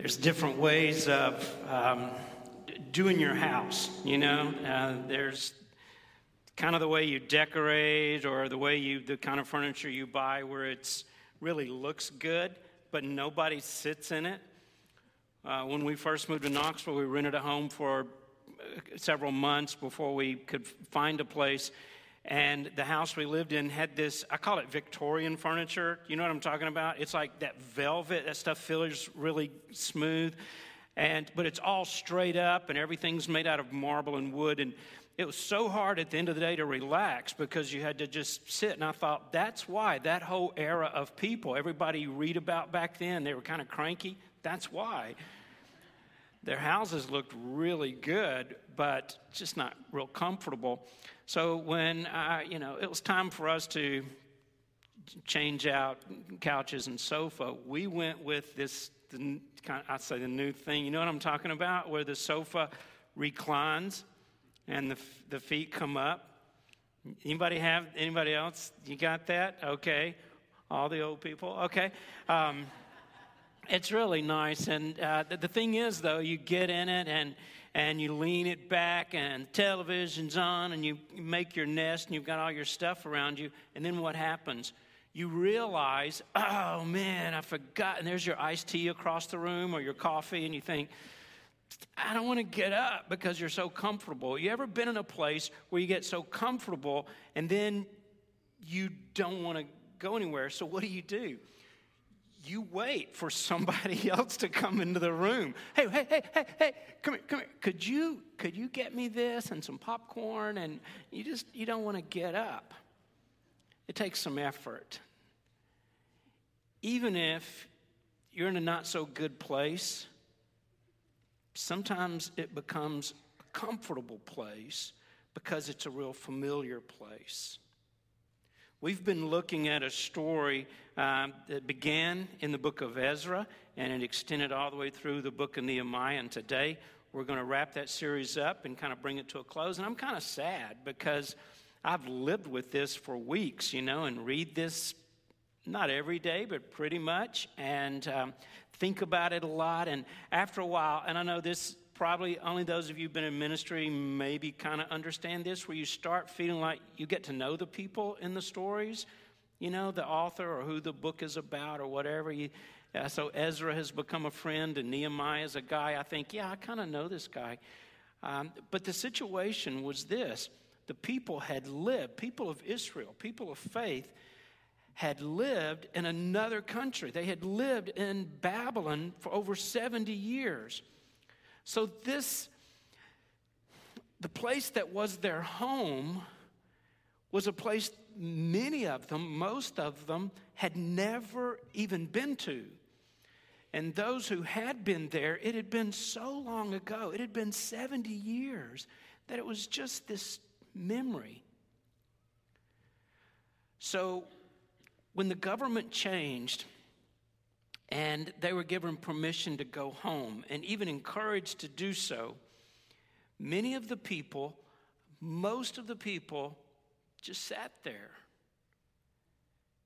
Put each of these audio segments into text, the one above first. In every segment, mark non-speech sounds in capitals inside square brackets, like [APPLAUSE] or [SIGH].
there's different ways of um, doing your house, you know. Uh, there's kind of the way you decorate or the way you, the kind of furniture you buy where it's really looks good, but nobody sits in it. Uh, when we first moved to Knoxville, we rented a home for uh, several months before we could find a place. And the house we lived in had this, I call it Victorian furniture. You know what I'm talking about? It's like that velvet, that stuff feels really smooth. And, but it's all straight up and everything's made out of marble and wood. And it was so hard at the end of the day to relax because you had to just sit. And I thought, that's why that whole era of people, everybody you read about back then, they were kind of cranky. That's why. Their houses looked really good, but just not real comfortable. So when I, you know, it was time for us to change out couches and sofa, we went with this, I'd say the new thing. You know what I'm talking about? Where the sofa reclines and the, the feet come up. Anybody have, anybody else? You got that? Okay. All the old people? Okay. Um, it's really nice. And uh, the, the, thing is, though, you get in it and, and you lean it back, and television's on, and you make your nest, and you've got all your stuff around you. And then what happens? You realize, oh man, I forgot. And there's your iced tea across the room or your coffee, and you think, I don't want to get up because you're so comfortable. You ever been in a place where you get so comfortable and then you don't want to go anywhere? So what do you do? You wait for somebody [LAUGHS] else to come into the room. Hey, hey, hey, hey, hey, come here, come here. Could you could you get me this and some popcorn? And you just you don't want to get up. It takes some effort. Even if you're in a not so good place, Sometimes it becomes a comfortable place because it's a real familiar place. We've been looking at a story um, that began in the book of Ezra and it extended all the way through the book of Nehemiah. And today we're going to wrap that series up and kind of bring it to a close. And I'm kind of sad because I've lived with this for weeks, you know, and read this not every day, but pretty much. And um, think about it a lot. And after a while, and I know this probably only those of you who've been in ministry maybe kind of understand this, where you start feeling like you get to know the people in the stories, you know, the author or who the book is about or whatever. You, uh, so Ezra has become a friend, and Nehemiah is a guy I think, yeah, I kind of know this guy. Um, but the situation was this the people had lived, people of Israel, people of faith, had lived in another country. They had lived in Babylon for over 70 years. So, this, the place that was their home, was a place many of them, most of them, had never even been to. And those who had been there, it had been so long ago, it had been 70 years, that it was just this memory. So, when the government changed and they were given permission to go home and even encouraged to do so, many of the people, most of the people, just sat there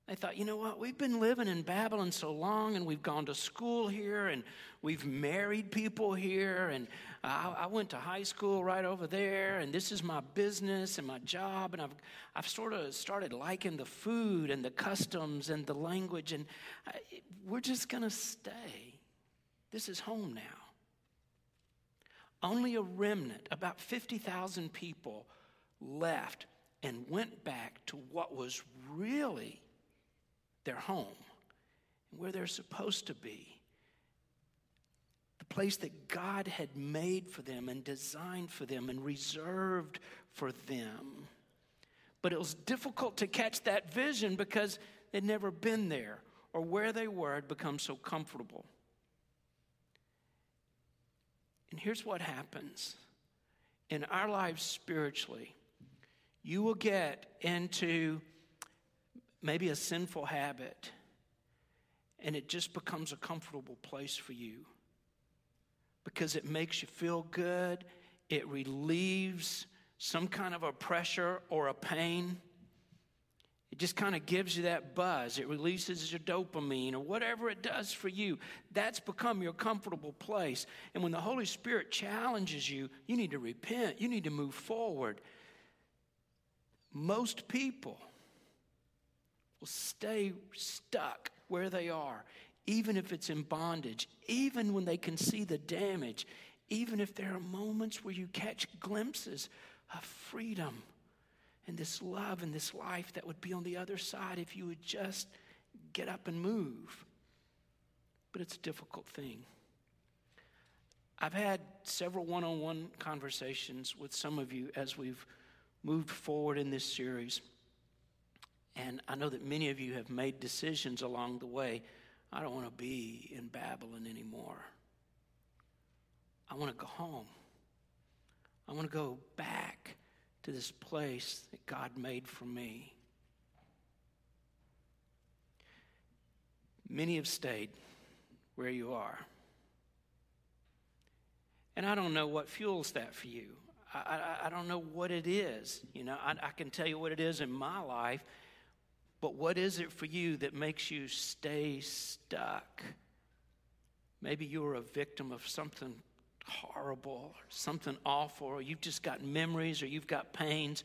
they thought, you know what? We've been living in Babylon so long, and we've gone to school here, and we've married people here, and I, I, went to high school right over there, and this is my business and my job, and I've, I've sort of started liking the food and the customs and the language, and I, we're just going to stay. This is home now. Only a remnant, about 50,000 people, left and went back to what was really their home, and where they're supposed to be. The place that God had made for them and designed for them and reserved for them. But it was difficult to catch that vision because they'd never been there or where they were had become so comfortable. And here's what happens in our lives spiritually you will get into maybe a sinful habit, and it just becomes a comfortable place for you because it makes you feel good, it relieves some kind of a pressure or a pain. It just kind of gives you that buzz. It releases your dopamine or whatever it does for you. That's become your comfortable place. And when the Holy Spirit challenges you, you need to repent. You need to move forward. Most people will stay stuck where they are, even if it's in bondage, even when they can see the damage, even if there are moments where you catch glimpses of freedom and this love and this life that would be on the other side if you would just get up and move. But it's a difficult thing. I've had several one on one conversations with some of you as we've moved forward in this series. And I know that many of you have made decisions along the way. I don't want to be in Babylon anymore. I want to go home. I want to go back to this place that God made for me. Many have stayed where you are. And I don't know what fuels that for you. I, I, I don't know what it is. You know, I, I can tell you what it is in my life, but what is it for you that makes you stay stuck? Maybe you were a victim of something horrible or something awful, or you've just got memories or you've got pains.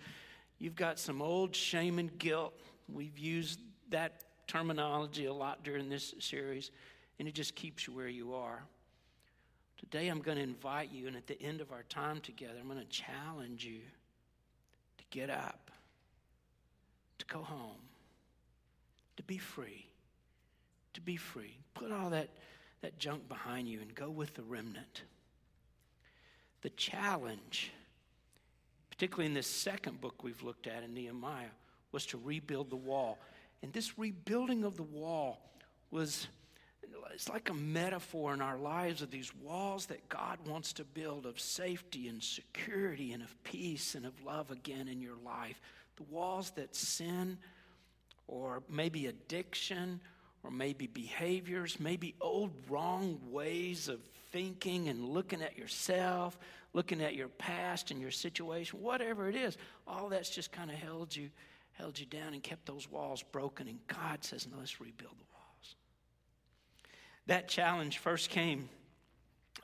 You've got some old shame and guilt. We've used that terminology a lot during this series, and it just keeps you where you are. Today, I'm going to invite you, and at the end of our time together, I'm going to challenge you to get up, to go home, to be free, to be free. Put all that, that junk behind you and go with the remnant. The challenge, particularly in this second book we've looked at in Nehemiah, was to rebuild the wall. And this rebuilding of the wall was it's like a metaphor in our lives of these walls that God wants to build of safety and security and of peace and of love again in your life. The walls that sin or maybe addiction or maybe behaviors, maybe old wrong ways of thinking and looking at yourself, looking at your past and your situation, whatever it is, all that's just kind of held you, held you down and kept those walls broken. And God says, no, let's rebuild the walls. That challenge first came,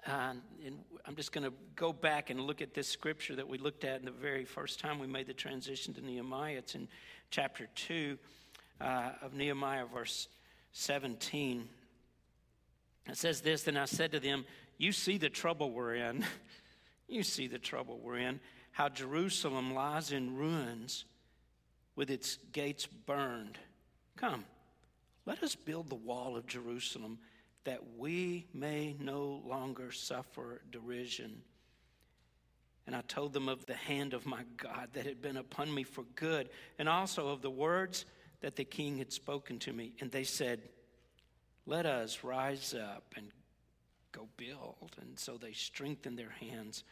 uh, and I'm just going to go back and look at this scripture that we looked at in the very first time we made the transition to Nehemiah. It's in chapter 2 uh, of Nehemiah, verse 17. It says this Then I said to them, You see the trouble we're in. [LAUGHS] you see the trouble we're in. How Jerusalem lies in ruins with its gates burned. Come, let us build the wall of Jerusalem that we may no longer suffer derision. And I told them of the hand of my God that had been upon me for good, and also of the words that the king had spoken to me. And they said, Let us rise up and go build. And so they strengthened their hands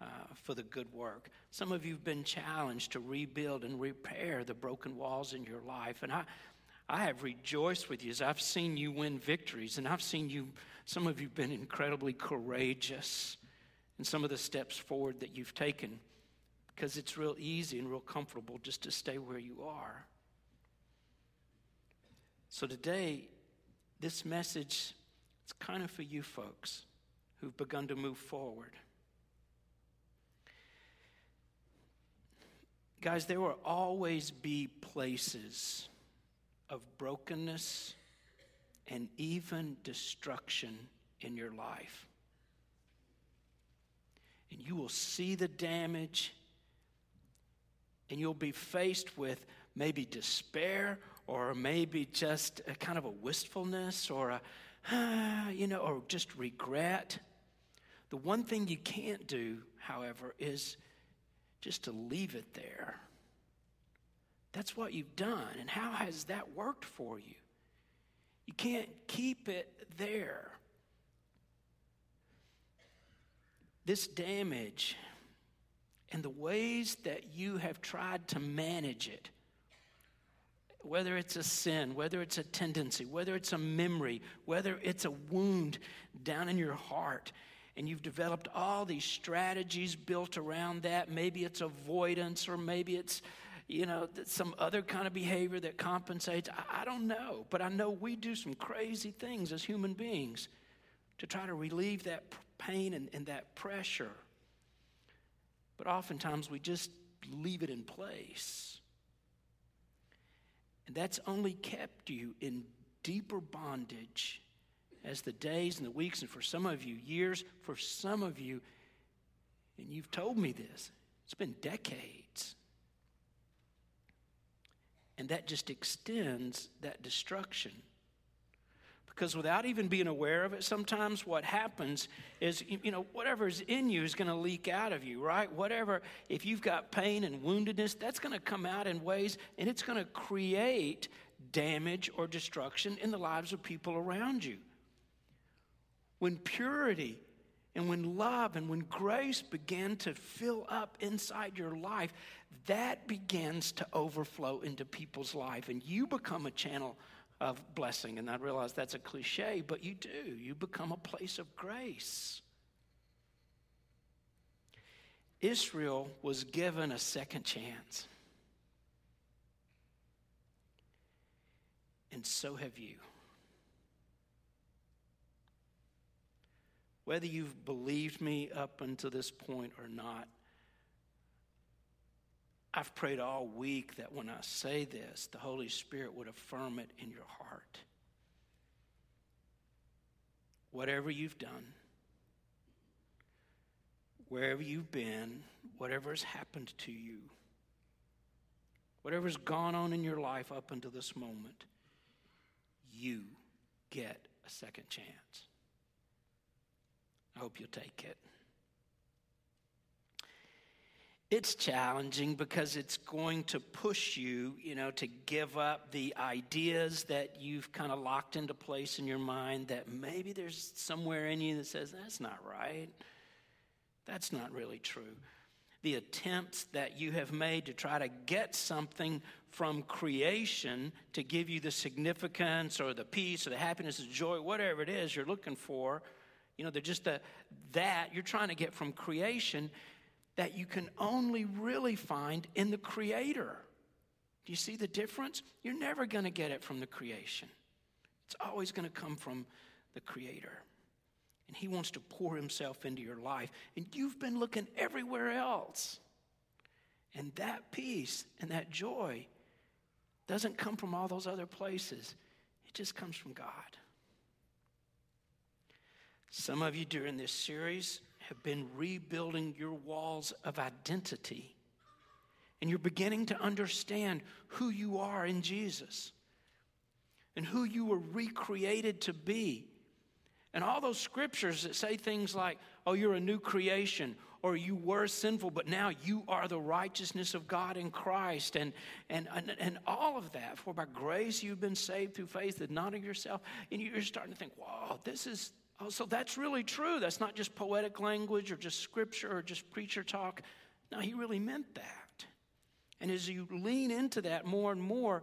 uh, for the good work. Some of you have been challenged to rebuild and repair the broken walls in your life. And I, I have rejoiced with you as I've seen you win victories, and I've seen you, some of you have been incredibly courageous in some of the steps forward that you've taken because it's real easy and real comfortable just to stay where you are. So today, this message is kind of for you folks who've begun to move forward. Guys, there will always be places of brokenness and even destruction in your life. And you will see the damage, and you'll be faced with maybe despair or maybe just a kind of a wistfulness or a, [SIGHS] you know, or just regret. The one thing you can't do, however, is just to leave it there. That's what you've done. And how has that worked for you? You can't keep it there. This damage and the ways that you have tried to manage it whether it's a sin, whether it's a tendency, whether it's a memory, whether it's a wound down in your heart, and you've developed all these strategies built around that. Maybe it's avoidance, or maybe it's, you know, some other kind of behavior that compensates. I, don't know. But I know we do some crazy things as human beings to try to relieve that pain and, and that pressure. But oftentimes we just leave it in place. And that's only kept you in deeper bondage as the days and the weeks, and for some of you, years, for some of you, and you've told me this, it's been decades. And that just extends that destruction. Because without even being aware of it, sometimes what happens is, you know, whatever's in you is going to leak out of you, right? Whatever, if you've got pain and woundedness, that's going to come out in ways and it's going to create damage or destruction in the lives of people around you. When purity and when love and when grace began to fill up inside your life, that begins to overflow into people's life, and you become a channel of blessing. And I realize that's a cliche, but you do. You become a place of grace. Israel was given a second chance. And so have you. Whether you've believed me up until this point or not, I've prayed all week that when I say this, the Holy Spirit would affirm it in your heart. Whatever you've done, wherever you've been, whatever has happened to you, whatever's gone on in your life up until this moment, you get a second chance. I hope you'll take it. It's challenging because it's going to push you, you know, to give up the ideas that you've kind of locked into place in your mind that maybe there's somewhere in you that says, that's not right. That's not really true. The attempts that you have made to try to get something from creation to give you the significance or the peace or the happiness, or the joy, whatever it is you're looking for, you know, they're just the, that you're trying to get from creation that you can only really find in the Creator. Do you see the difference? You're never going to get it from the creation, it's always going to come from the Creator. And He wants to pour Himself into your life. And you've been looking everywhere else. And that peace and that joy doesn't come from all those other places, it just comes from God. Some of you during this series have been rebuilding your walls of identity. And you're beginning to understand who you are in Jesus and who you were recreated to be. And all those scriptures that say things like, oh, you're a new creation, or you were sinful, but now you are the righteousness of God in Christ, and, and, and, and all of that. For by grace you've been saved through faith, and not of yourself. And you're starting to think, wow, this is Oh, so that's really true. That's not just poetic language or just scripture or just preacher talk. No, he really meant that. And as you lean into that more and more,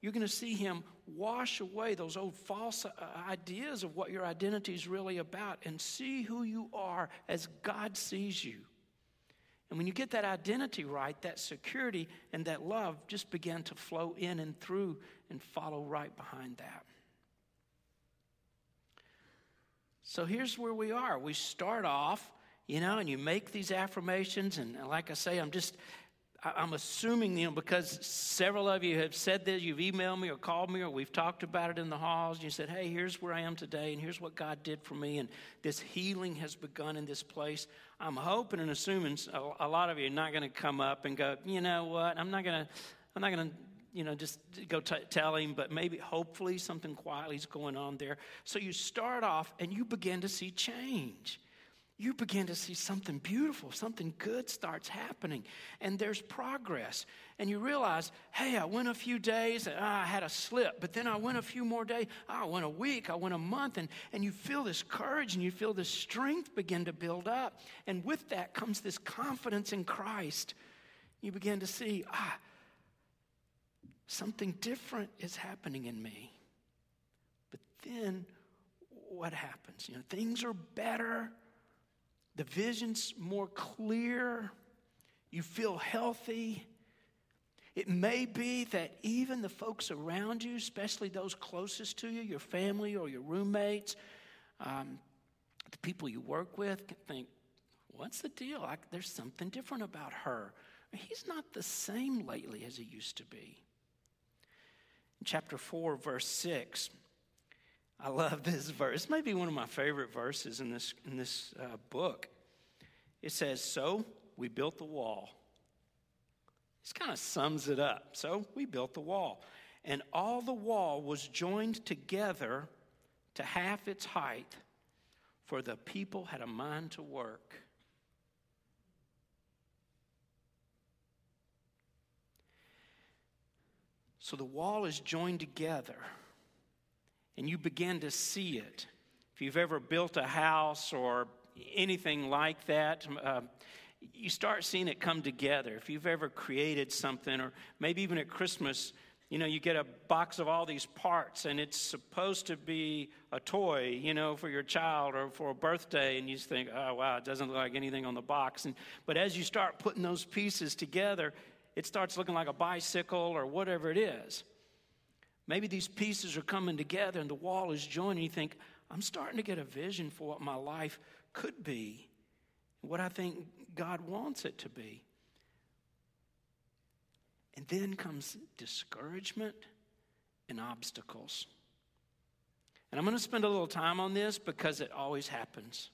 you're going to see him wash away those old false uh, ideas of what your identity is really about and see who you are as God sees you. And when you get that identity right, that security and that love just begin to flow in and through and follow right behind that. So here's where we are. We start off, you know, and you make these affirmations, and like I say, I'm just, I'm assuming, you know, because several of you have said this, you've emailed me or called me, or we've talked about it in the halls. You said, hey, here's where I am today, and here's what God did for me, and this healing has begun in this place. I'm hoping and assuming a lot of you are not going to come up and go, you know what, I'm not going to, I'm not going to you know, just go t- tell him, but maybe hopefully something quietly is going on there. So you start off and you begin to see change. You begin to see something beautiful, something good starts happening, and there's progress. And you realize, hey, I went a few days, and, ah, I had a slip, but then I went a few more days, ah, I went a week, I went a month, and, and you feel this courage and you feel this strength begin to build up. And with that comes this confidence in Christ. You begin to see, ah, Something different is happening in me. But then what happens? You know, things are better, the vision's more clear, you feel healthy. It may be that even the folks around you, especially those closest to you, your family or your roommates, um, the people you work with, can think, what's the deal? I, there's something different about her. He's not the same lately as he used to be. Chapter 4, verse 6, I love this verse. This may be one of my favorite verses in this, in this uh, book. It says, So we built the wall. This kind of sums it up. So we built the wall. And all the wall was joined together to half its height, for the people had a mind to work. So the wall is joined together, and you begin to see it. If you've ever built a house or anything like that, uh, you start seeing it come together. If you've ever created something, or maybe even at Christmas, you know, you get a box of all these parts and it's supposed to be a toy, you know, for your child or for a birthday, and you think, oh, wow, it doesn't look like anything on the box. And, but as you start putting those pieces together, it starts looking like a bicycle or whatever it is. Maybe these pieces are coming together and the wall is joining. You think, I'm starting to get a vision for what my life could be, what I think God wants it to be. And then comes discouragement and obstacles. And I'm going to spend a little time on this because it always happens.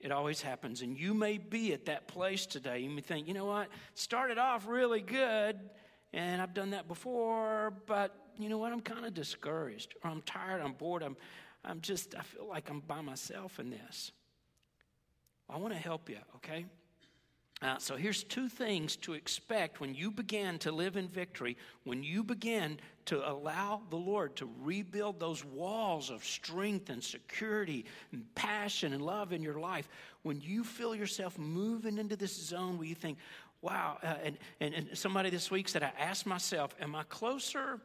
It always happens. And you may be at that place today. You may think, you know what? Started off really good, and I've done that before, but you know what? I'm kind of discouraged, or I'm tired, I'm bored, I'm, I'm just, I feel like I'm by myself in this. I want to help you, okay? Uh, so here's two things to expect when you begin to live in victory, when you begin to allow the Lord to rebuild those walls of strength and security and passion and love in your life. When you feel yourself moving into this zone where you think, wow, uh, and, and, and, somebody this week said, I asked myself, am I closer?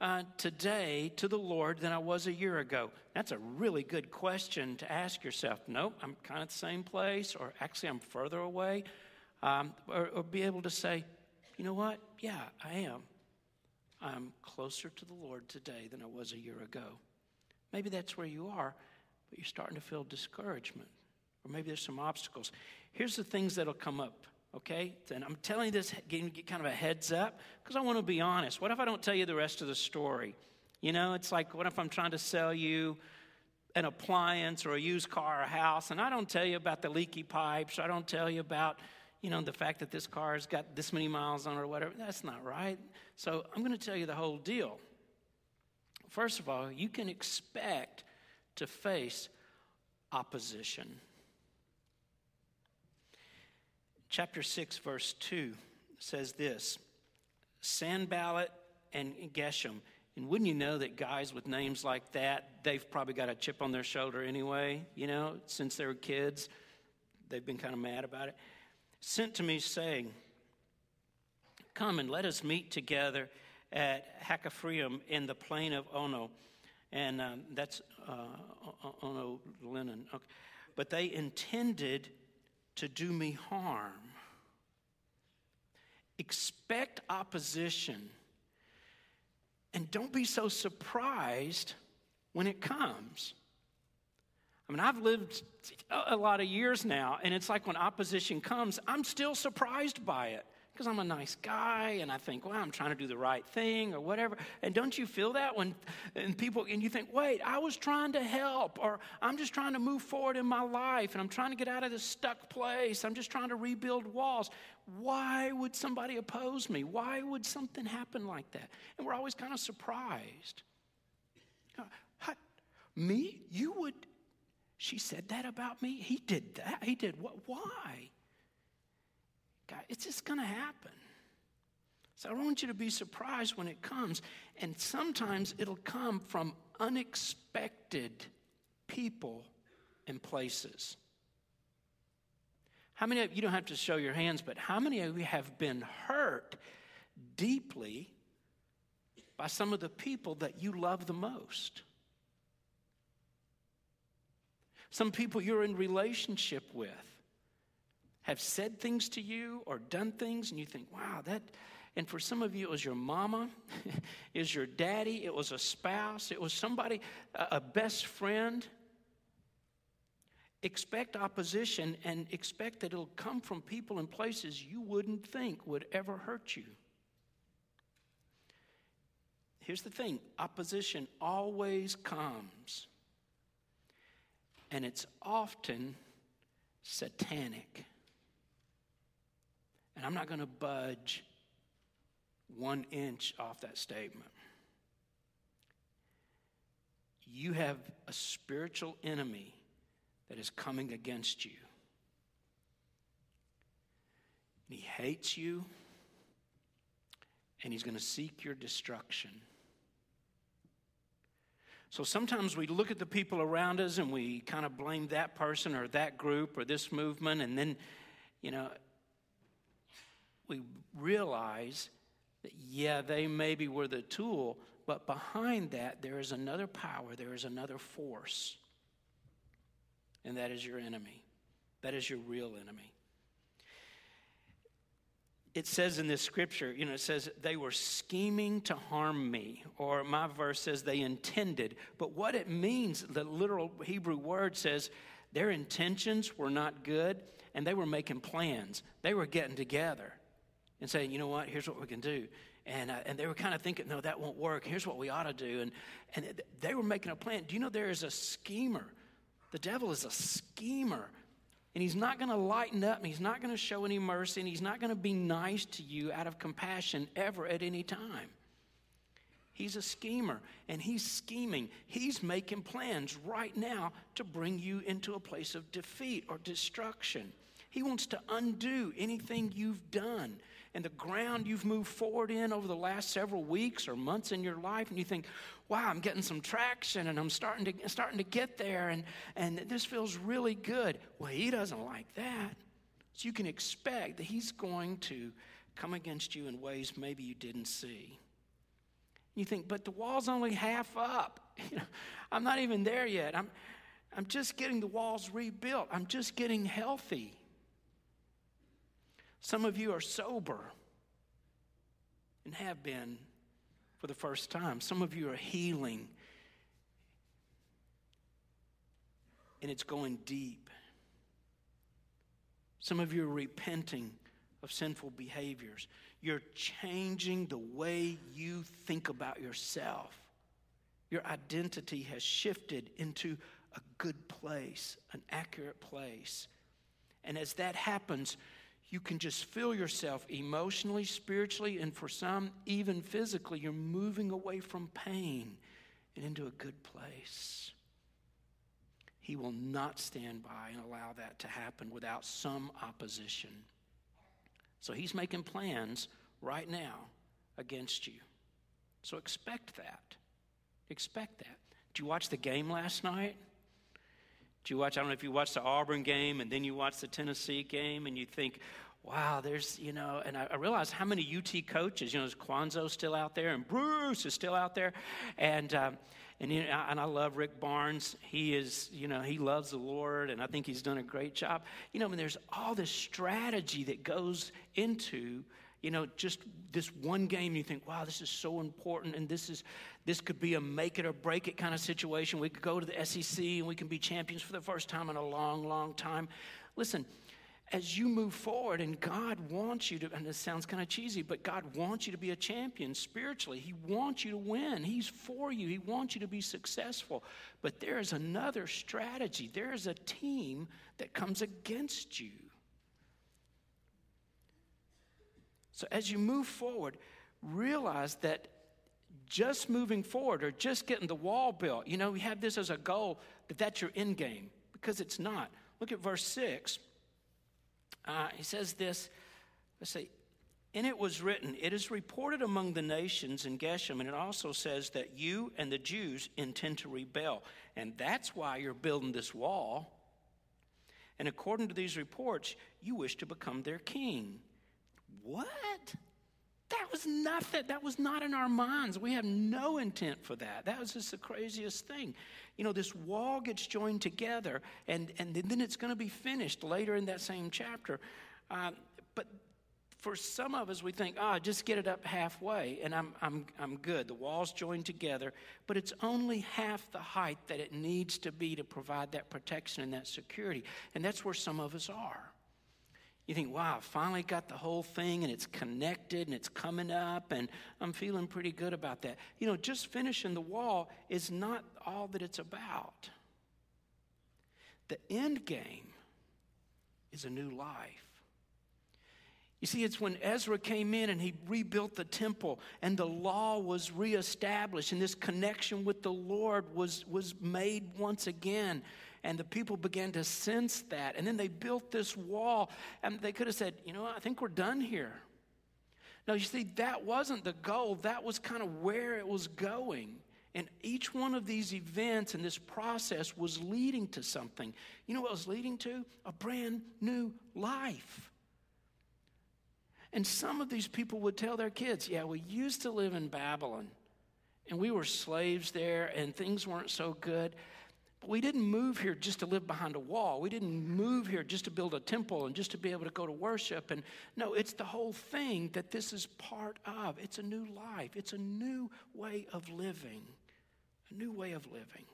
Uh, today to the Lord than I was a year ago? That's a really good question to ask yourself. Nope, I'm kind of the same place, or actually, I'm further away. Um, or, or be able to say, you know what? Yeah, I am. I'm closer to the Lord today than I was a year ago. Maybe that's where you are, but you're starting to feel discouragement, or maybe there's some obstacles. Here's the things that'll come up okay? And I'm telling you this, getting kind of a heads up, because I want to be honest. What if I don't tell you the rest of the story? You know, it's like, what if I'm trying to sell you an appliance or a used car or a house, and I don't tell you about the leaky pipes, I don't tell you about, you know, the fact that this car has got this many miles on it or whatever. That's not right. So I'm going to tell you the whole deal. First of all, you can expect to face opposition. Chapter 6, verse 2 says this Sanballat and Geshem. And wouldn't you know that guys with names like that, they've probably got a chip on their shoulder anyway, you know, since they were kids. They've been kind of mad about it. Sent to me saying, Come and let us meet together at Hakkephirim in the plain of Ono. And um, that's uh, Ono Linen. Okay. But they intended to do me harm. Expect opposition. And don't be so surprised when it comes. I mean, I've lived a lot of years now, and it's like when opposition comes, I'm still surprised by it because I'm a nice guy and I think, well, I'm trying to do the right thing or whatever. And don't you feel that when and people and you think, wait, I was trying to help or I'm just trying to move forward in my life and I'm trying to get out of this stuck place. I'm just trying to rebuild walls. Why would somebody oppose me? Why would something happen like that? And we're always kind of surprised. Me? You would she said that about me? He did that. He did what? Why? God, it's just going to happen. So I want you to be surprised when it comes. And sometimes it'll come from unexpected people and places. How many of you don't have to show your hands, but how many of you have been hurt deeply by some of the people that you love the most? Some people you're in relationship with have said things to you or done things, and you think, wow, that, And for some of you, it was your mama, [LAUGHS] it was your daddy, it was a spouse, it was somebody, a best friend. Expect opposition and expect that it'll come from people and places you wouldn't think would ever hurt you. Here's the thing opposition always comes, and it's often satanic. And I'm not going to budge one inch off that statement. You have a spiritual enemy that is coming against you. And he hates you, and he's going to seek your destruction. So sometimes we look at the people around us and we kind of blame that person or that group or this movement, and then, you know, we realize that, yeah, they maybe were the tool, but behind that, there is another power, there is another force, and that is your enemy. That is your real enemy it says in this scripture, you know, it says they were scheming to harm me, or my verse says they intended. But what it means, the literal Hebrew word says their intentions were not good and they were making plans. They were getting together and saying, you know what, here's what we can do. And, uh, and they were kind of thinking, no, that won't work. Here's what we ought to do. And, and they were making a plan. Do you know there is a schemer? The devil is a schemer and he's not going to lighten up and he's not going to show any mercy and he's not going to be nice to you out of compassion ever at any time. He's a schemer and he's scheming. He's making plans right now to bring you into a place of defeat or destruction. He wants to undo anything you've done and the ground you've moved forward in over the last several weeks or months in your life, and you think, wow, I'm getting some traction and I'm starting to, starting to get there, and, and this feels really good. Well, he doesn't like that. So you can expect that he's going to come against you in ways maybe you didn't see. You think, but the wall's only half up. [LAUGHS] I'm not even there yet. I'm, I'm just getting the walls rebuilt. I'm just getting healthy. Some of you are sober and have been for the first time. Some of you are healing and it's going deep. Some of you are repenting of sinful behaviors. You're changing the way you think about yourself. Your identity has shifted into a good place, an accurate place. And as that happens, you can just feel yourself emotionally, spiritually, and for some, even physically. You're moving away from pain and into a good place. He will not stand by and allow that to happen without some opposition. So he's making plans right now against you. So expect that. Expect that. Did you watch the game last night? Do you watch? I don't know if you watched the Auburn game and then you watch the Tennessee game and you think, wow, there's, you know, and I, I realized how many UT coaches, you know, is Cuonzo still out there and Bruce is still out there. And, um, and, you know, and I love Rick Barnes. He is, you know, he loves the Lord, and I think he's done a great job. You know, I mean, there's all this strategy that goes into, you know, just this one game. You think, wow, this is so important, and this is, this could be a make it or break it kind of situation. We could go to the SEC and we can be champions for the first time in a long, long time. Listen, as you move forward, and God wants you to, and this sounds kind of cheesy, but God wants you to be a champion spiritually. He wants you to win. He's for you. He wants you to be successful. But there is another strategy, there is a team that comes against you. So as you move forward, realize that just moving forward or just getting the wall built, you know, we have this as a goal that that's your end game because it's not. Look at verse 6. Uh, he says this, let's see, and it was written, It is reported among the nations in Geshem, and it also says that you and the Jews intend to rebel. And that's why you're building this wall. And according to these reports, you wish to become their king. What? That was nothing. That was not in our minds. We have no intent for that. That was just the craziest thing. You know, this wall gets joined together, and, and then it's going to be finished later in that same chapter. Uh, but for some of us, we think, oh, just get it up halfway and I'm, I'm, I'm good. The walls join together, but it's only half the height that it needs to be to provide that protection and that security. And that's where some of us are. You think, wow, I finally got the whole thing and it's connected and it's coming up and I'm feeling pretty good about that. You know, just finishing the wall is not all that it's about. The end game is a new life. You see, it's when Ezra came in and he rebuilt the temple and the law was reestablished and this connection with the Lord was, was made once again. And the people began to sense that. And then they built this wall and they could have said, you know, I think we're done here. Now, you see, that wasn't the goal, that was kind of where it was going. And each one of these events and this process was leading to something. You know what was leading to? A brand new life. And some of these people would tell their kids, Yeah, we used to live in Babylon and we were slaves there and things weren't so good. But we didn't move here just to live behind a wall. We didn't move here just to build a temple and just to be able to go to worship. And no, it's the whole thing that this is part of. It's a new life, it's a new way of living. A new way of living.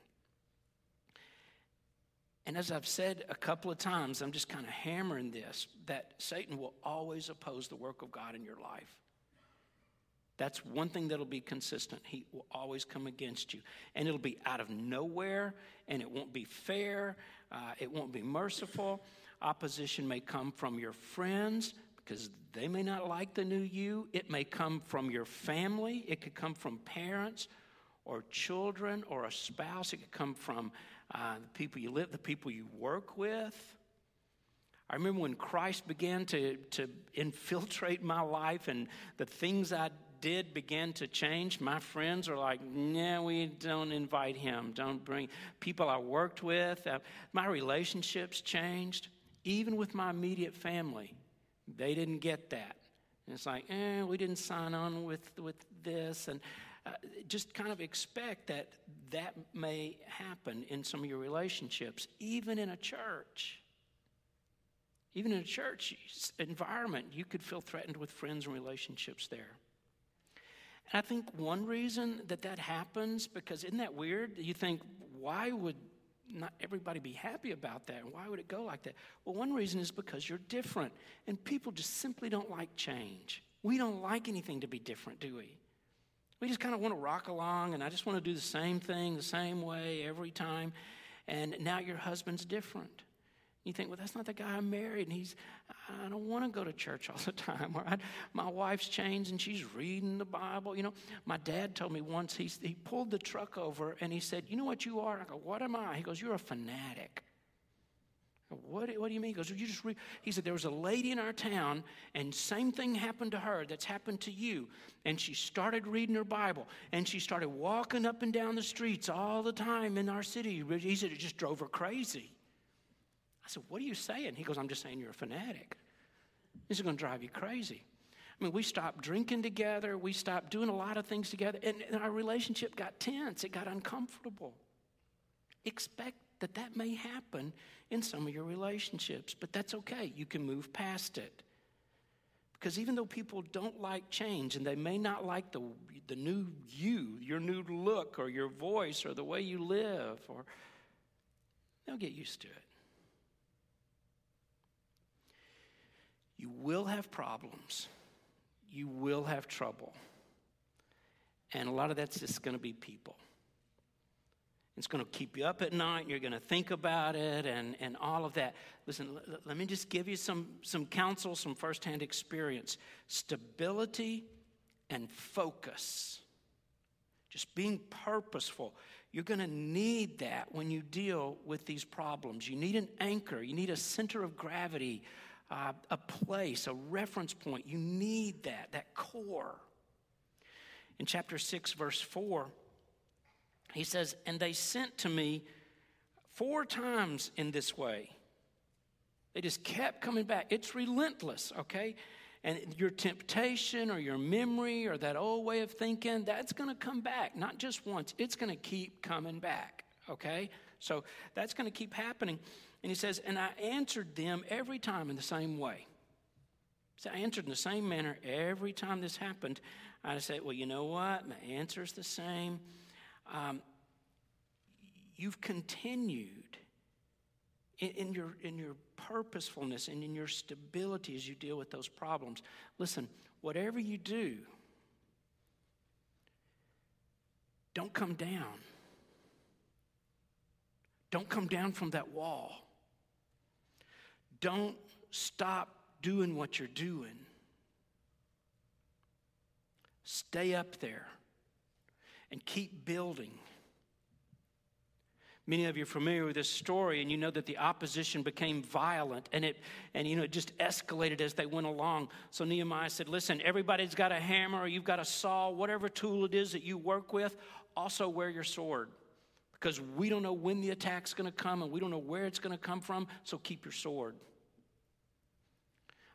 And as I've said a couple of times, I'm just kind of hammering this that Satan will always oppose the work of God in your life. That's one thing that'll be consistent. He will always come against you. And it'll be out of nowhere, and it won't be fair, uh, it won't be merciful. Opposition may come from your friends because they may not like the new you. It may come from your family, it could come from parents or children or a spouse, it could come from uh, the people you live, the people you work with. I remember when Christ began to, to infiltrate my life and the things I did begin to change. My friends are like, nah, we don't invite him. Don't bring people I worked with. Uh, my relationships changed, even with my immediate family. They didn't get that. And it's like, eh, we didn't sign on with, with this. And uh, just kind of expect that that may happen in some of your relationships, even in a church. Even in a church environment, you could feel threatened with friends and relationships there. And I think one reason that that happens, because isn't that weird? You think, why would not everybody be happy about that? Why would it go like that? Well, one reason is because you're different. And people just simply don't like change. We don't like anything to be different, do we? We just kind of want to rock along, and I just want to do the same thing the same way every time. And now your husband's different. You think, well, that's not the guy I married, and he's, I don't want to go to church all the [LAUGHS] time. Or I, my wife's changed and she's reading the Bible. You know, my dad told me once he, he pulled the truck over and he said, You know what you are? I go, What am I? He goes, You're a fanatic. What, what do you mean? He goes, you just. He said, There was a lady in our town, and same thing happened to her that's happened to you. And she started reading her Bible, and she started walking up and down the streets all the time in our city. He said, It just drove her crazy. I said, What are you saying? He goes, I'm just saying you're a fanatic. This is going to drive you crazy. I mean, we stopped drinking together, we stopped doing a lot of things together, and, and our relationship got tense, it got uncomfortable. Expect that that may happen in some of your relationships, but that's okay. You can move past it. Because even though people don't like change and they may not like the, the new you, your new look or your voice or the way you live, or they'll get used to it. You will have problems. You will have trouble. And a lot of that's just going to be people. It's going to keep you up at night. You're going to think about it and, and all of that. Listen, l- let me just give you some, some counsel, some firsthand experience. Stability and focus. Just being purposeful. You're going to need that when you deal with these problems. You need an anchor, you need a center of gravity, uh, a place, a reference point. You need that, that core. In chapter 6, verse 4, he says, And they sent to me four times in this way. They just kept coming back. It's relentless, okay? And your temptation or your memory or that old way of thinking, that's going to come back, not just once, it's going to keep coming back, okay? So that's going to keep happening. And he says, And I answered them every time in the same way. So I answered in the same manner every time this happened. I said, Well, you know what? My answer is the same. Um, you've continued in, in, your, in your purposefulness and in your stability as you deal with those problems. Listen, whatever you do, don't come down. Don't come down from that wall. Don't stop doing what you're doing. Stay up there and keep building. Many of you are familiar with this story, and you know that the opposition became violent, and it and you know it just escalated as they went along. So Nehemiah said, "Listen, everybody's got a hammer, or you've got a saw, whatever tool it is that you work with. Also wear your sword, because we don't know when the attack's going to come, and we don't know where it's going to come from. So keep your sword."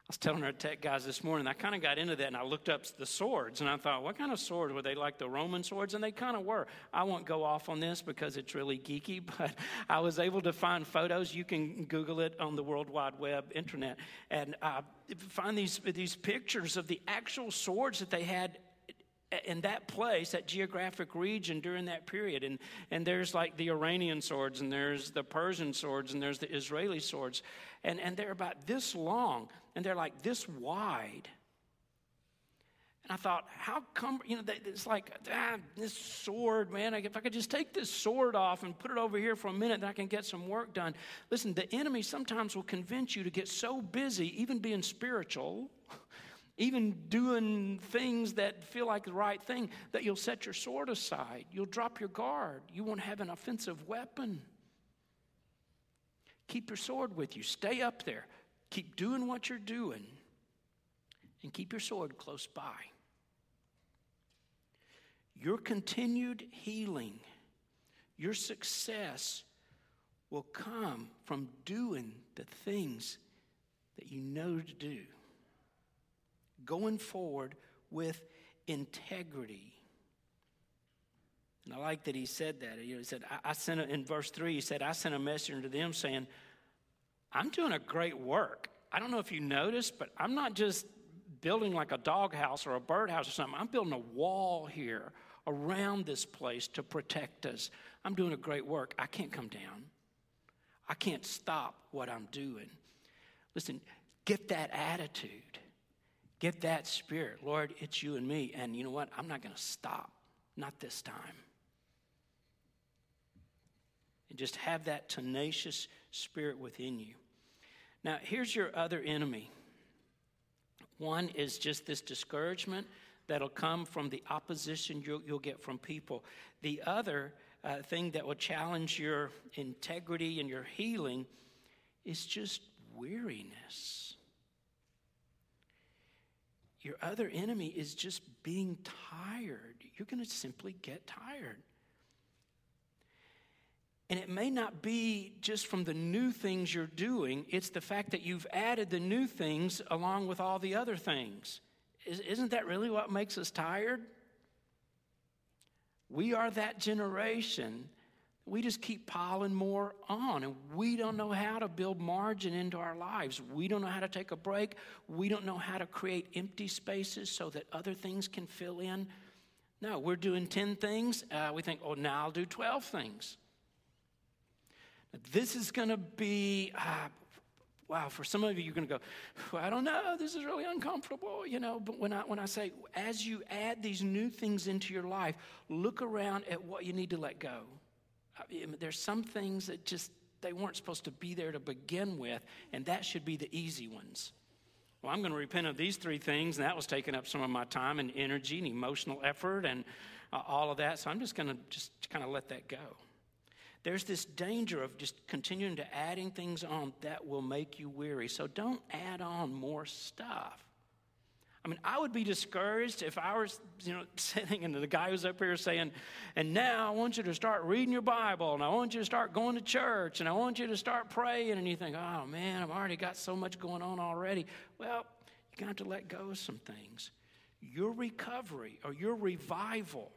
I was telling our tech guys this morning, I kind of got into that and I looked up the swords and I thought, what kind of swords were they like the Roman swords? And they kind of were. I won't go off on this because it's really geeky, [LAUGHS] but I was able to find photos. You can Google it on the World Wide Web, internet, and uh, find these, these pictures of the actual swords that they had in that place, that geographic region during that period. And, and there's like the Iranian swords, and there's the Persian swords, and there's the Israeli swords. And, and they're about this long and they're like this wide. And I thought, how come, you know, it's like, ah, this sword, man, if I could just take this sword off and put it over here for a minute, then I can get some work done. Listen, the enemy sometimes will convince you to get so busy, even being spiritual, even doing things that feel like the right thing, that you'll set your sword aside. You'll drop your guard. You won't have an offensive weapon. Keep your sword with you, stay up there. Keep doing what you're doing and keep your sword close by. Your continued healing, your success will come from doing the things that you know to do. Going forward with integrity. And I like that he said that. He said, I, I sent a, in verse 3, he said, I sent a messenger to them saying, I'm doing a great work. I don't know if you noticed, but I'm not just building like a doghouse or a birdhouse or something. I'm building a wall here around this place to protect us. I'm doing a great work. I can't come down. I can't stop what I'm doing. Listen, get that attitude. Get that spirit. Lord, it's you and me. And you know what? I'm not going to stop. Not this time. And just have that tenacious spirit within you. Now, here's your other enemy. One is just this discouragement that'll come from the opposition you'll, you'll get from people. The other uh, thing that will challenge your integrity and your healing is just weariness. Your other enemy is just being tired. You're going to simply get tired. And it may not be just from the new things you're doing, it's the fact that you've added the new things along with all the other things. Isn't that really what makes us tired? We are that generation. We just keep piling more on, and we don't know how to build margin into our lives. We don't know how to take a break. We don't know how to create empty spaces so that other things can fill in. No, we're doing 10 things. Uh, we think, oh, now I'll do 12 things. This is going to be, uh, wow, for some of you, you're going to go, I don't know, this is really uncomfortable, you know. But when I, when I say, as you add these new things into your life, look around at what you need to let go. I mean, there's some things that just, they weren't supposed to be there to begin with, and that should be the easy ones. Well, I'm going to repent of these three things, and that was taking up some of my time and energy and emotional effort and uh, all of that. So I'm just going to just kind of let that go there's this danger of just continuing to adding things on that will make you weary. So don't add on more stuff. I mean, I would be discouraged if I was, you know, [LAUGHS] sitting and the guy was up here saying, and now I want you to start reading your Bible, and I want you to start going to church, and I want you to start praying, and you think, oh man, I've already got so much going on already. Well, you're have to let go of some things. Your recovery or your revival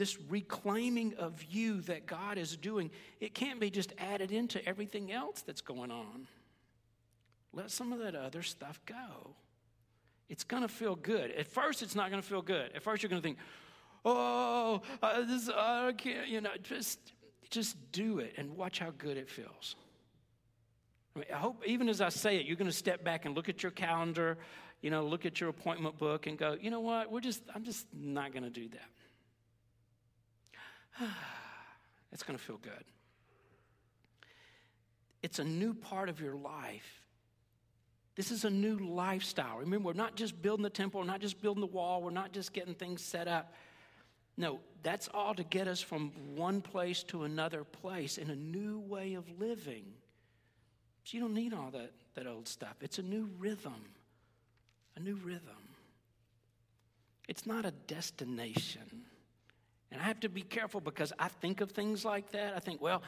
this reclaiming of you that God is doing, it can't be just added into everything else that's going on. Let some of that other stuff go. It's going to feel good. At first, it's not going to feel good. At first, you're going to think, oh, uh, this, I can't, you know, just, just do it and watch how good it feels. I, mean, I hope even as I say it, you're going to step back and look at your calendar, you know, look at your appointment book and go, you know what, we're just, I'm just not going to do that. [SIGHS] it's going to feel good. It's a new part of your life. This is a new lifestyle. Remember, we're not just building the temple, we're not just building the wall, we're not just getting things set up. No, that's all to get us from one place to another place in a new way of living. So you don't need all that, that old stuff. It's a new rhythm, a new rhythm. It's not a destination. And I have to be careful because I think of things like that. I think, well,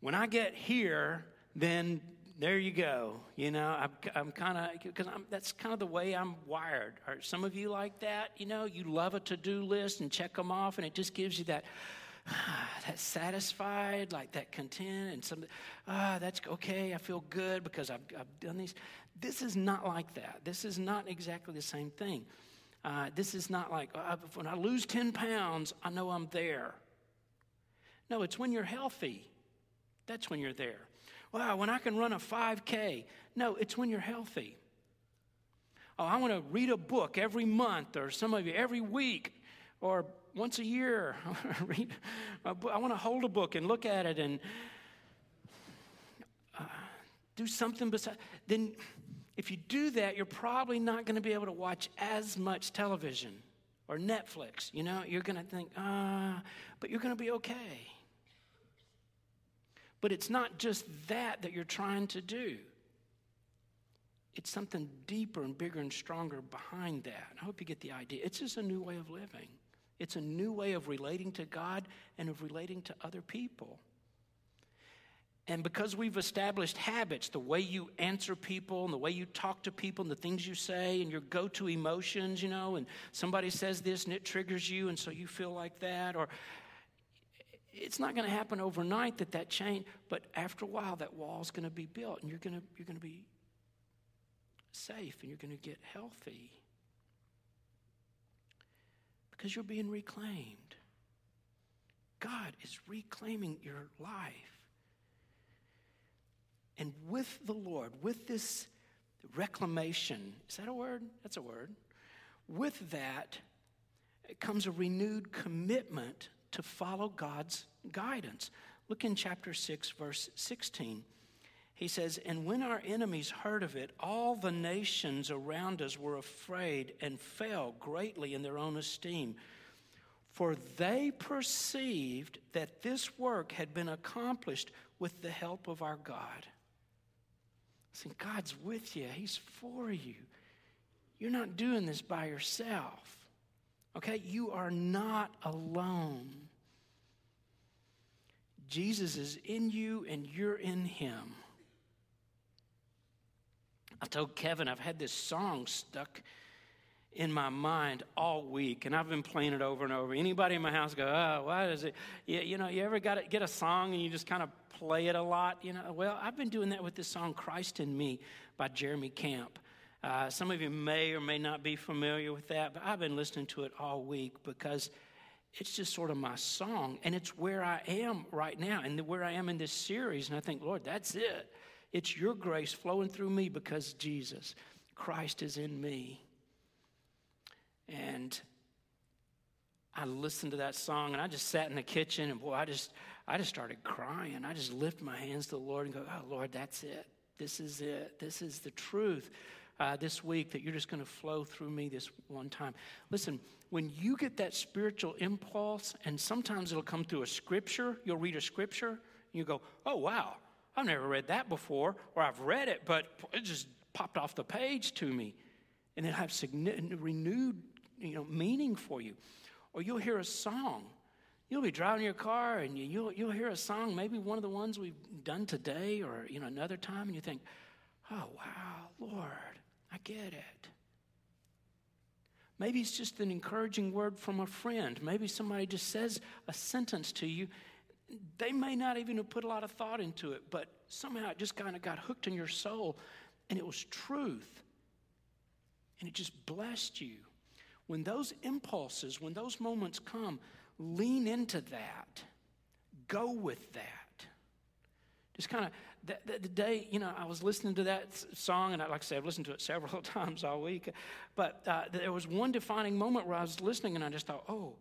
when I get here, then there you go. You know, I'm, I'm kind of, because that's kind of the way I'm wired. Are some of you like that? You know, you love a to do list and check them off, and it just gives you that, [SIGHS] that satisfied, like that content, and some, ah, that's okay, I feel good because I've, I've done these. This is not like that. This is not exactly the same thing. Uh, this is not like, uh, when I lose 10 pounds, I know I'm there. No, it's when you're healthy. That's when you're there. Wow, when I can run a 5K. No, it's when you're healthy. Oh, I want to read a book every month, or some of you every week, or once a year. [LAUGHS] I want to hold a book and look at it and uh, do something besides. Then, if you do that, you're probably not going to be able to watch as much television or Netflix. You know, you're going to think, ah, uh, but you're going to be okay. But it's not just that that you're trying to do. It's something deeper and bigger and stronger behind that. I hope you get the idea. It's just a new way of living. It's a new way of relating to God and of relating to other people. And because we've established habits, the way you answer people and the way you talk to people and the things you say and your go to emotions, you know, and somebody says this and it triggers you and so you feel like that, or it's not going to happen overnight that that change, but after a while, that wall's going to be built and you're going to, you're going to be safe and you're going to get healthy because you're being reclaimed. God is reclaiming your life. And with the Lord, with this reclamation, is that a word? That's a word. With that comes a renewed commitment to follow God's guidance. Look in chapter 6, verse 16. He says, And when our enemies heard of it, all the nations around us were afraid and fell greatly in their own esteem. For they perceived that this work had been accomplished with the help of our God. See, God's with you, He's for you. You're not doing this by yourself. Okay? You are not alone. Jesus is in you and you're in him. I told Kevin I've had this song stuck in my mind all week, and I've been playing it over and over. Anybody in my house go, "Oh, why does it?" You, you know, you ever got to get a song and you just kind of play it a lot? You know, well, I've been doing that with this song "Christ in Me" by Jeremy Camp. Uh, some of you may or may not be familiar with that, but I've been listening to it all week because it's just sort of my song, and it's where I am right now, and where I am in this series. And I think, Lord, that's it. It's your grace flowing through me because Jesus, Christ is in me. And I listened to that song, and I just sat in the kitchen, and boy, I just, I just started crying. I just lift my hands to the Lord and go, Oh, Lord, that's it. This is it. This is the truth uh, this week that you're just going to flow through me this one time. Listen, when you get that spiritual impulse, and sometimes it'll come through a scripture, you'll read a scripture, and you go, oh, wow, I've never read that before, or I've read it, but it just popped off the page to me. And it have renewed you know, meaning for you. Or you'll hear a song. You'll be driving your car and you'll, you'll hear a song, maybe one of the ones we've done today or you know, another time, and you think, oh, wow, Lord, I get it. Maybe it's just an encouraging word from a friend. Maybe somebody just says a sentence to you. They may not even have put a lot of thought into it, but somehow it just kind of got hooked in your soul and it was truth. and it just blessed you. When those impulses, when those moments come, lean into that. Go with that. Just kind of, the, the, the, day, you know, I was listening to that song, and I, like I said, I've listened to it [LAUGHS] several [LAUGHS] times all week. But uh, there was one defining moment where I was listening, and I just thought, oh,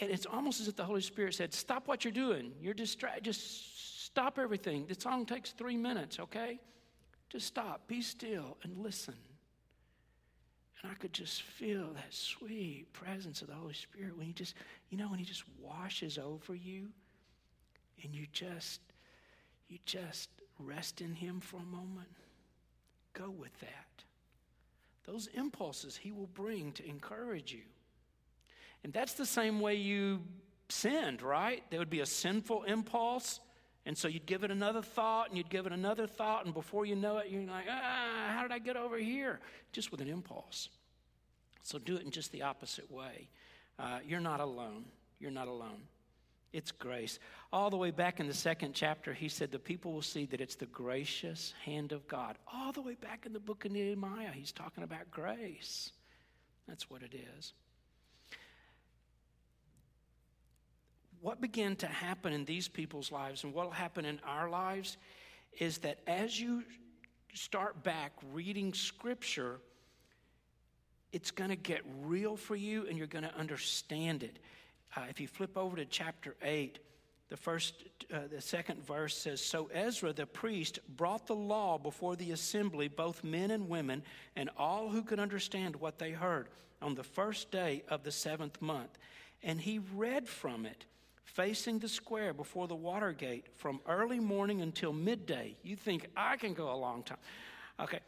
and it's almost as if the Holy Spirit said, stop what you're doing. You're distracted. Just stop everything. The song takes three minutes, okay? Just stop, be still, and listen. And I could just feel that sweet presence of the Holy Spirit when He just, you know, when He just washes over you and you just, you just rest in Him for a moment. Go with that. Those impulses He will bring to encourage you. And that's the same way you sinned, right? There would be a sinful impulse. And so you'd give it another thought and you'd give it another thought. And before you know it, you're like, ah, how did I get over here? Just with an impulse. So do it in just the opposite way. Uh, you're not alone. You're not alone. It's grace. All the way back in the second chapter, he said, The people will see that it's the gracious hand of God. All the way back in the book of Nehemiah, he's talking about grace. That's what it is. what began to happen in these people's lives and what will happen in our lives is that as you start back reading scripture, it's going to get real for you and you're going to understand it. Uh, if you flip over to chapter 8, the first, uh, the second verse says, So Ezra the priest brought the law before the assembly, both men and women, and all who could understand what they heard on the first day of the seventh month. And he read from it facing the square before the water gate from early morning until midday. You think, I can go a long time. Okay.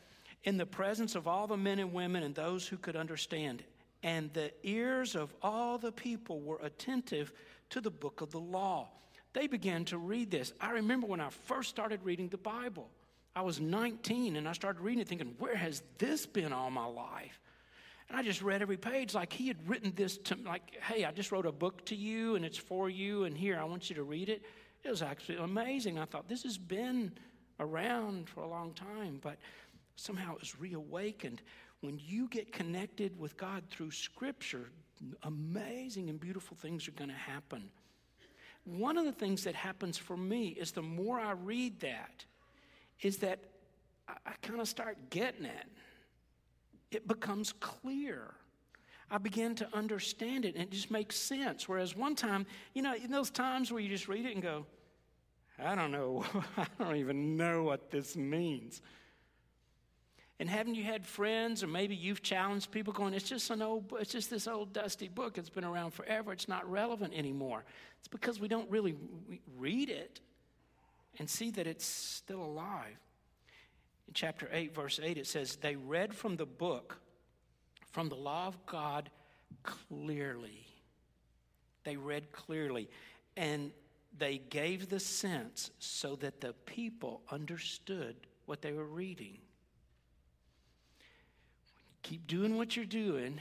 In the presence of all the men and women and those who could understand. And the ears of all the people were attentive to the book of the law. They began to read this. I remember when I first started reading the Bible. I was 19 and I started reading it thinking, where has this been all my life? And I just read every page like he had written this to me, like, hey, I just wrote a book to you and it's for you, and here, I want you to read it. It was actually amazing. I thought, this has been around for a long time, but somehow it was reawakened. When you get connected with God through Scripture, amazing and beautiful things are going to happen. One of the things that happens for me is the more I read that, is that I, I kind of start getting it it becomes clear. I began to understand it and it just makes sense. Whereas one time, you know, in those times where you just read it and go, I don't know, [LAUGHS] I don't even know what this means. And haven't you had friends, or maybe you've challenged people going, it's just an old, it's just this old dusty book. It's been around forever. It's not relevant anymore. It's because we don't really read it and see that it's still alive. In chapter 8, verse 8, it says, They read from the book, from the law of God clearly. They read clearly. And they gave the sense so that the people understood what they were reading. Keep doing what you're doing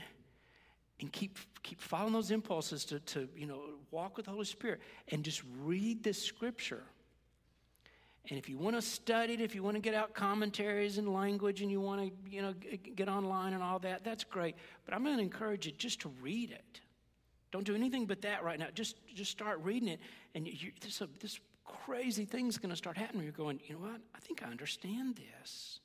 and keep, keep following those impulses to, to you know, walk with the Holy Spirit and just read the scripture. And if you want to study it, if you want to get out commentaries and language and you want to, you know, get online and all that, that's great. But I'm going to encourage you just to read it. Don't do anything but that right now. Just, just start reading it, and you, this, this crazy thing's going to start happening. You're going, you know what? I think I understand this.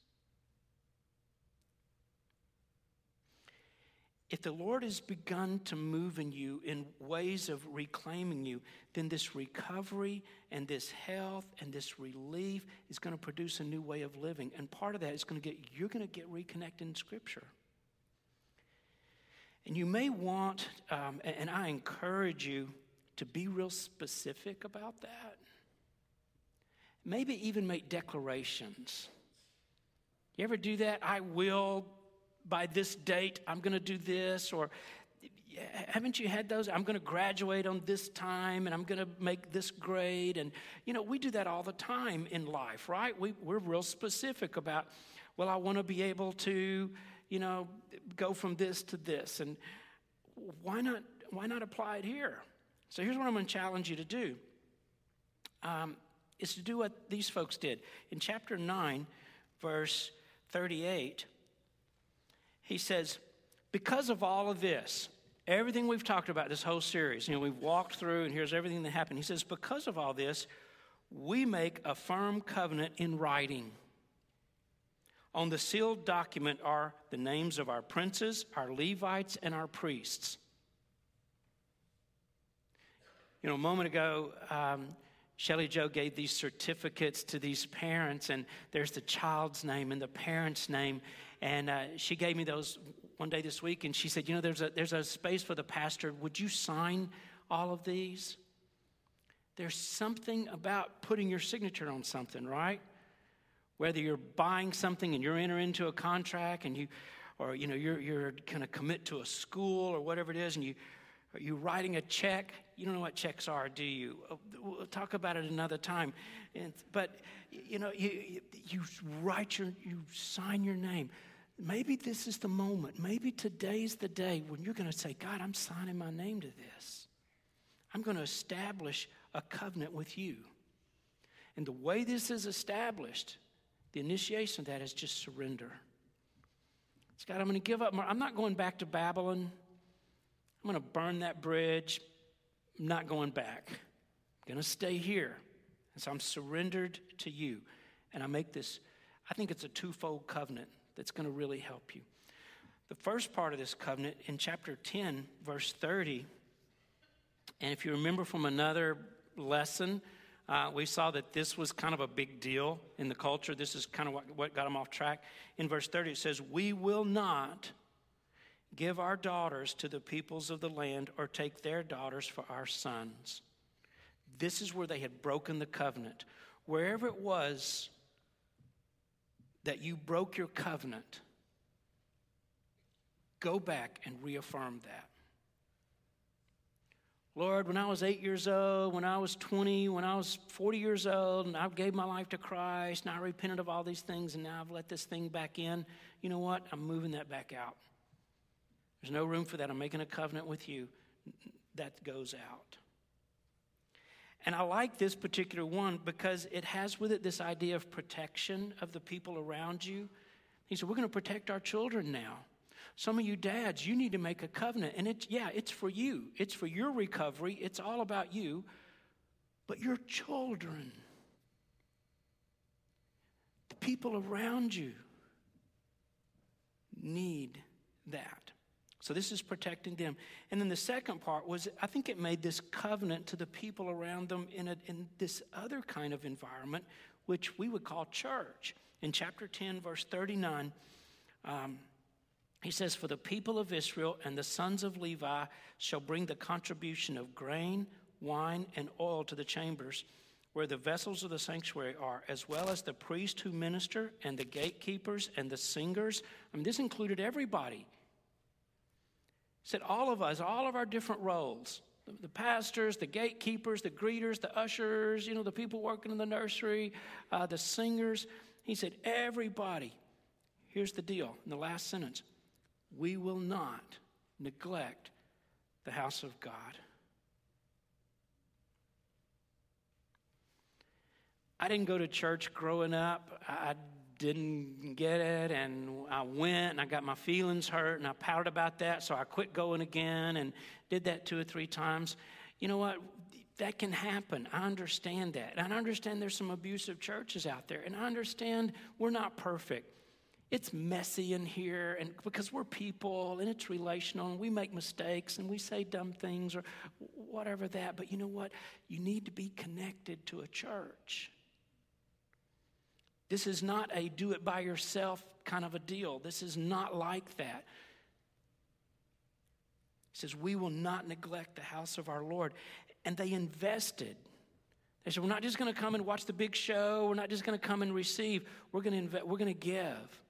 If the Lord has begun to move in you in ways of reclaiming you, then this recovery and this health and this relief is going to produce a new way of living. And part of that is going to get, you're going to get reconnected in Scripture. And you may want, um, and I encourage you to be real specific about that. Maybe even make declarations. You ever do that? I will by this date, I'm going to do this, or haven't you had those? I'm going to graduate on this time and I'm going to make this grade. And, you know, we do that all the time in life, right? We, we're real specific about, well, I want to be able to, you know, go from this to this. And why not, why not apply it here? So here's what I'm going to challenge you to do. Um, is to do what these folks did. In chapter 9, verse 38, he says, because of all of this, everything we've talked about this whole series, you know, we've walked through and here's everything that happened. He says, because of all this, we make a firm covenant in writing. On the sealed document are the names of our princes, our Levites, and our priests. You know, a moment ago, um, Shelly Joe gave these certificates to these parents, and there's the child's name and the parent's name. And uh, she gave me those one day this week, and she said, You know, there's a, there's a space for the pastor. Would you sign all of these? There's something about putting your signature on something, right? Whether you're buying something and you're entering into a contract and you, or you know, you're, you're going to commit to a school or whatever it is, and you, are you writing a check? You don't know what checks are, do you? Uh, we'll talk about it another time. But you know, you, you write your, you sign your name. Maybe this is the moment. Maybe today's the day when you're going to say, God, I'm signing my name to this. I'm going to establish a covenant with you. And the way this is established, the initiation of that is just surrender. It's God, I'm going to give up. I'm not going back to Babylon. I'm going to burn that bridge. I'm not going back. I'm going to stay here. And so I'm surrendered to you. And I make this, I think it's a twofold covenant that's going to really help you. The first part of this covenant in chapter 10, verse 30, and if you remember from another lesson, uh, we saw that this was kind of a big deal in the culture. This is kind of what, what got them off track. In verse 30, it says, We will not give our daughters to the peoples of the land or take their daughters for our sons. This is where they had broken the covenant. Wherever it was that you broke your covenant, go back and reaffirm that. Lord, when I was eight years old, when I was 20, when I was 40 years old, and I gave my life to Christ, and I repented of all these things, and now I've let this thing back in, you know what? I'm moving that back out. There's no room for that. I'm making a covenant with you. That goes out. And I like this particular one because it has with it this idea of protection of the people around you. He said, We're going to protect our children now. Some of you dads, you need to make a covenant. And it's, yeah, it's for you, it's for your recovery, it's all about you. But your children, the people around you, need that. So this is protecting them. And then the second part was I think it made this covenant to the people around them in, a, in this other kind of environment, which we would call church. In chapter 10, verse 39, um, he says, For the people of Israel and the sons of Levi shall bring the contribution of grain, wine, and oil to the chambers where the vessels of the sanctuary are, as well as the priests who minister and the gatekeepers and the singers. I mean, this included everybody said all of us, all of our different roles the, pastors, the gatekeepers, the greeters, the ushers, you know, the people working in the nursery, uh, the singers. He said, everybody, here's the deal in the last sentence we will not neglect the house of God. I didn't go to church growing up. I didn't get it and I went and I got my feelings hurt and I pouted about that, so I quit going again and did that two or three times. You know what? That can happen. I understand that. And I understand there's some abusive churches out there. And I understand we're not perfect. It's messy in here and because we're people and it's relational and we make mistakes and we say dumb things or whatever that. But you know what? You need to be connected to a church. This is not a do it by yourself kind of a deal. This is not like that. He says, We will not neglect the house of our Lord. And they invested. They said, We're not just going to come and watch the big show. We're not just going to come and receive. We're going to invest. We're going to give.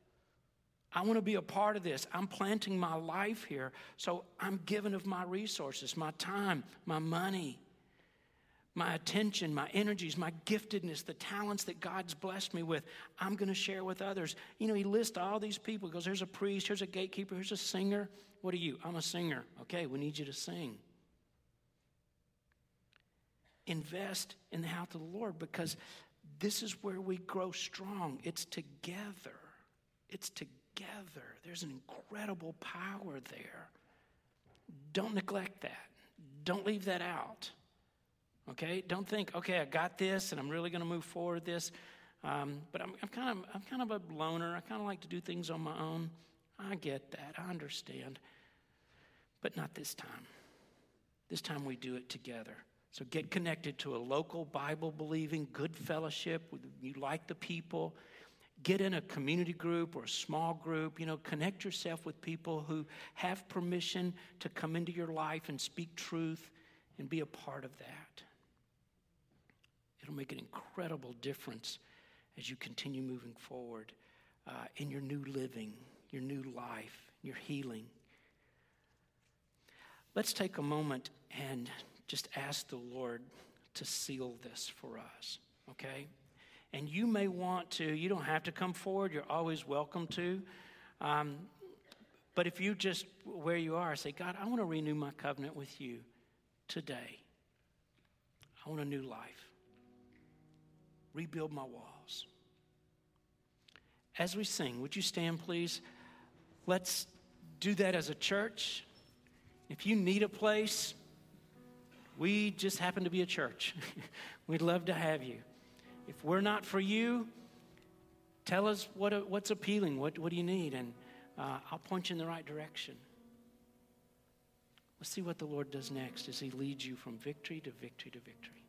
I want to be a part of this. I'm planting my life here. So I'm giving of my resources, my time, my money my attention, my energies, my giftedness, the talents that God's blessed me with, I'm going to share with others. You know, he lists all these people. He goes, There's a priest, here's a gatekeeper, here's a singer. What are you? I'm a singer. Okay, we need you to sing. Invest in the house of the Lord because this is where we grow strong. It's together. It's together. There's an incredible power there. Don't neglect that. Don't leave that out. Okay? Don't think, okay, I got this and I'm really going to move forward this. Um, but I'm, I'm, kind of, I'm kind of a loner. I kind of like to do things on my own. I get that. I understand. But not this time. This time we do it together. So get connected to a local Bible believing, good fellowship. You like the people. Get in a community group or a small group. You know, connect yourself with people who have permission to come into your life and speak truth and be a part of that. It'll make an incredible difference as you continue moving forward uh, in your new living, your new life, your healing. Let's take a moment and just ask the Lord to seal this for us, okay? And you may want to, you don't have to come forward, you're always welcome to. Um, but if you just, where you are, say, God, I want to renew my covenant with you today. I want a new life. Rebuild my walls. As we sing, would you stand, please? Let's do that as a church. If you need a place, we just happen to be a church. [LAUGHS] We'd love to have you. If we're not for you, tell us what, what's appealing. What, what do you need? And uh, I'll point you in the right direction. Let's see what the Lord does next as He leads you from victory to victory to victory.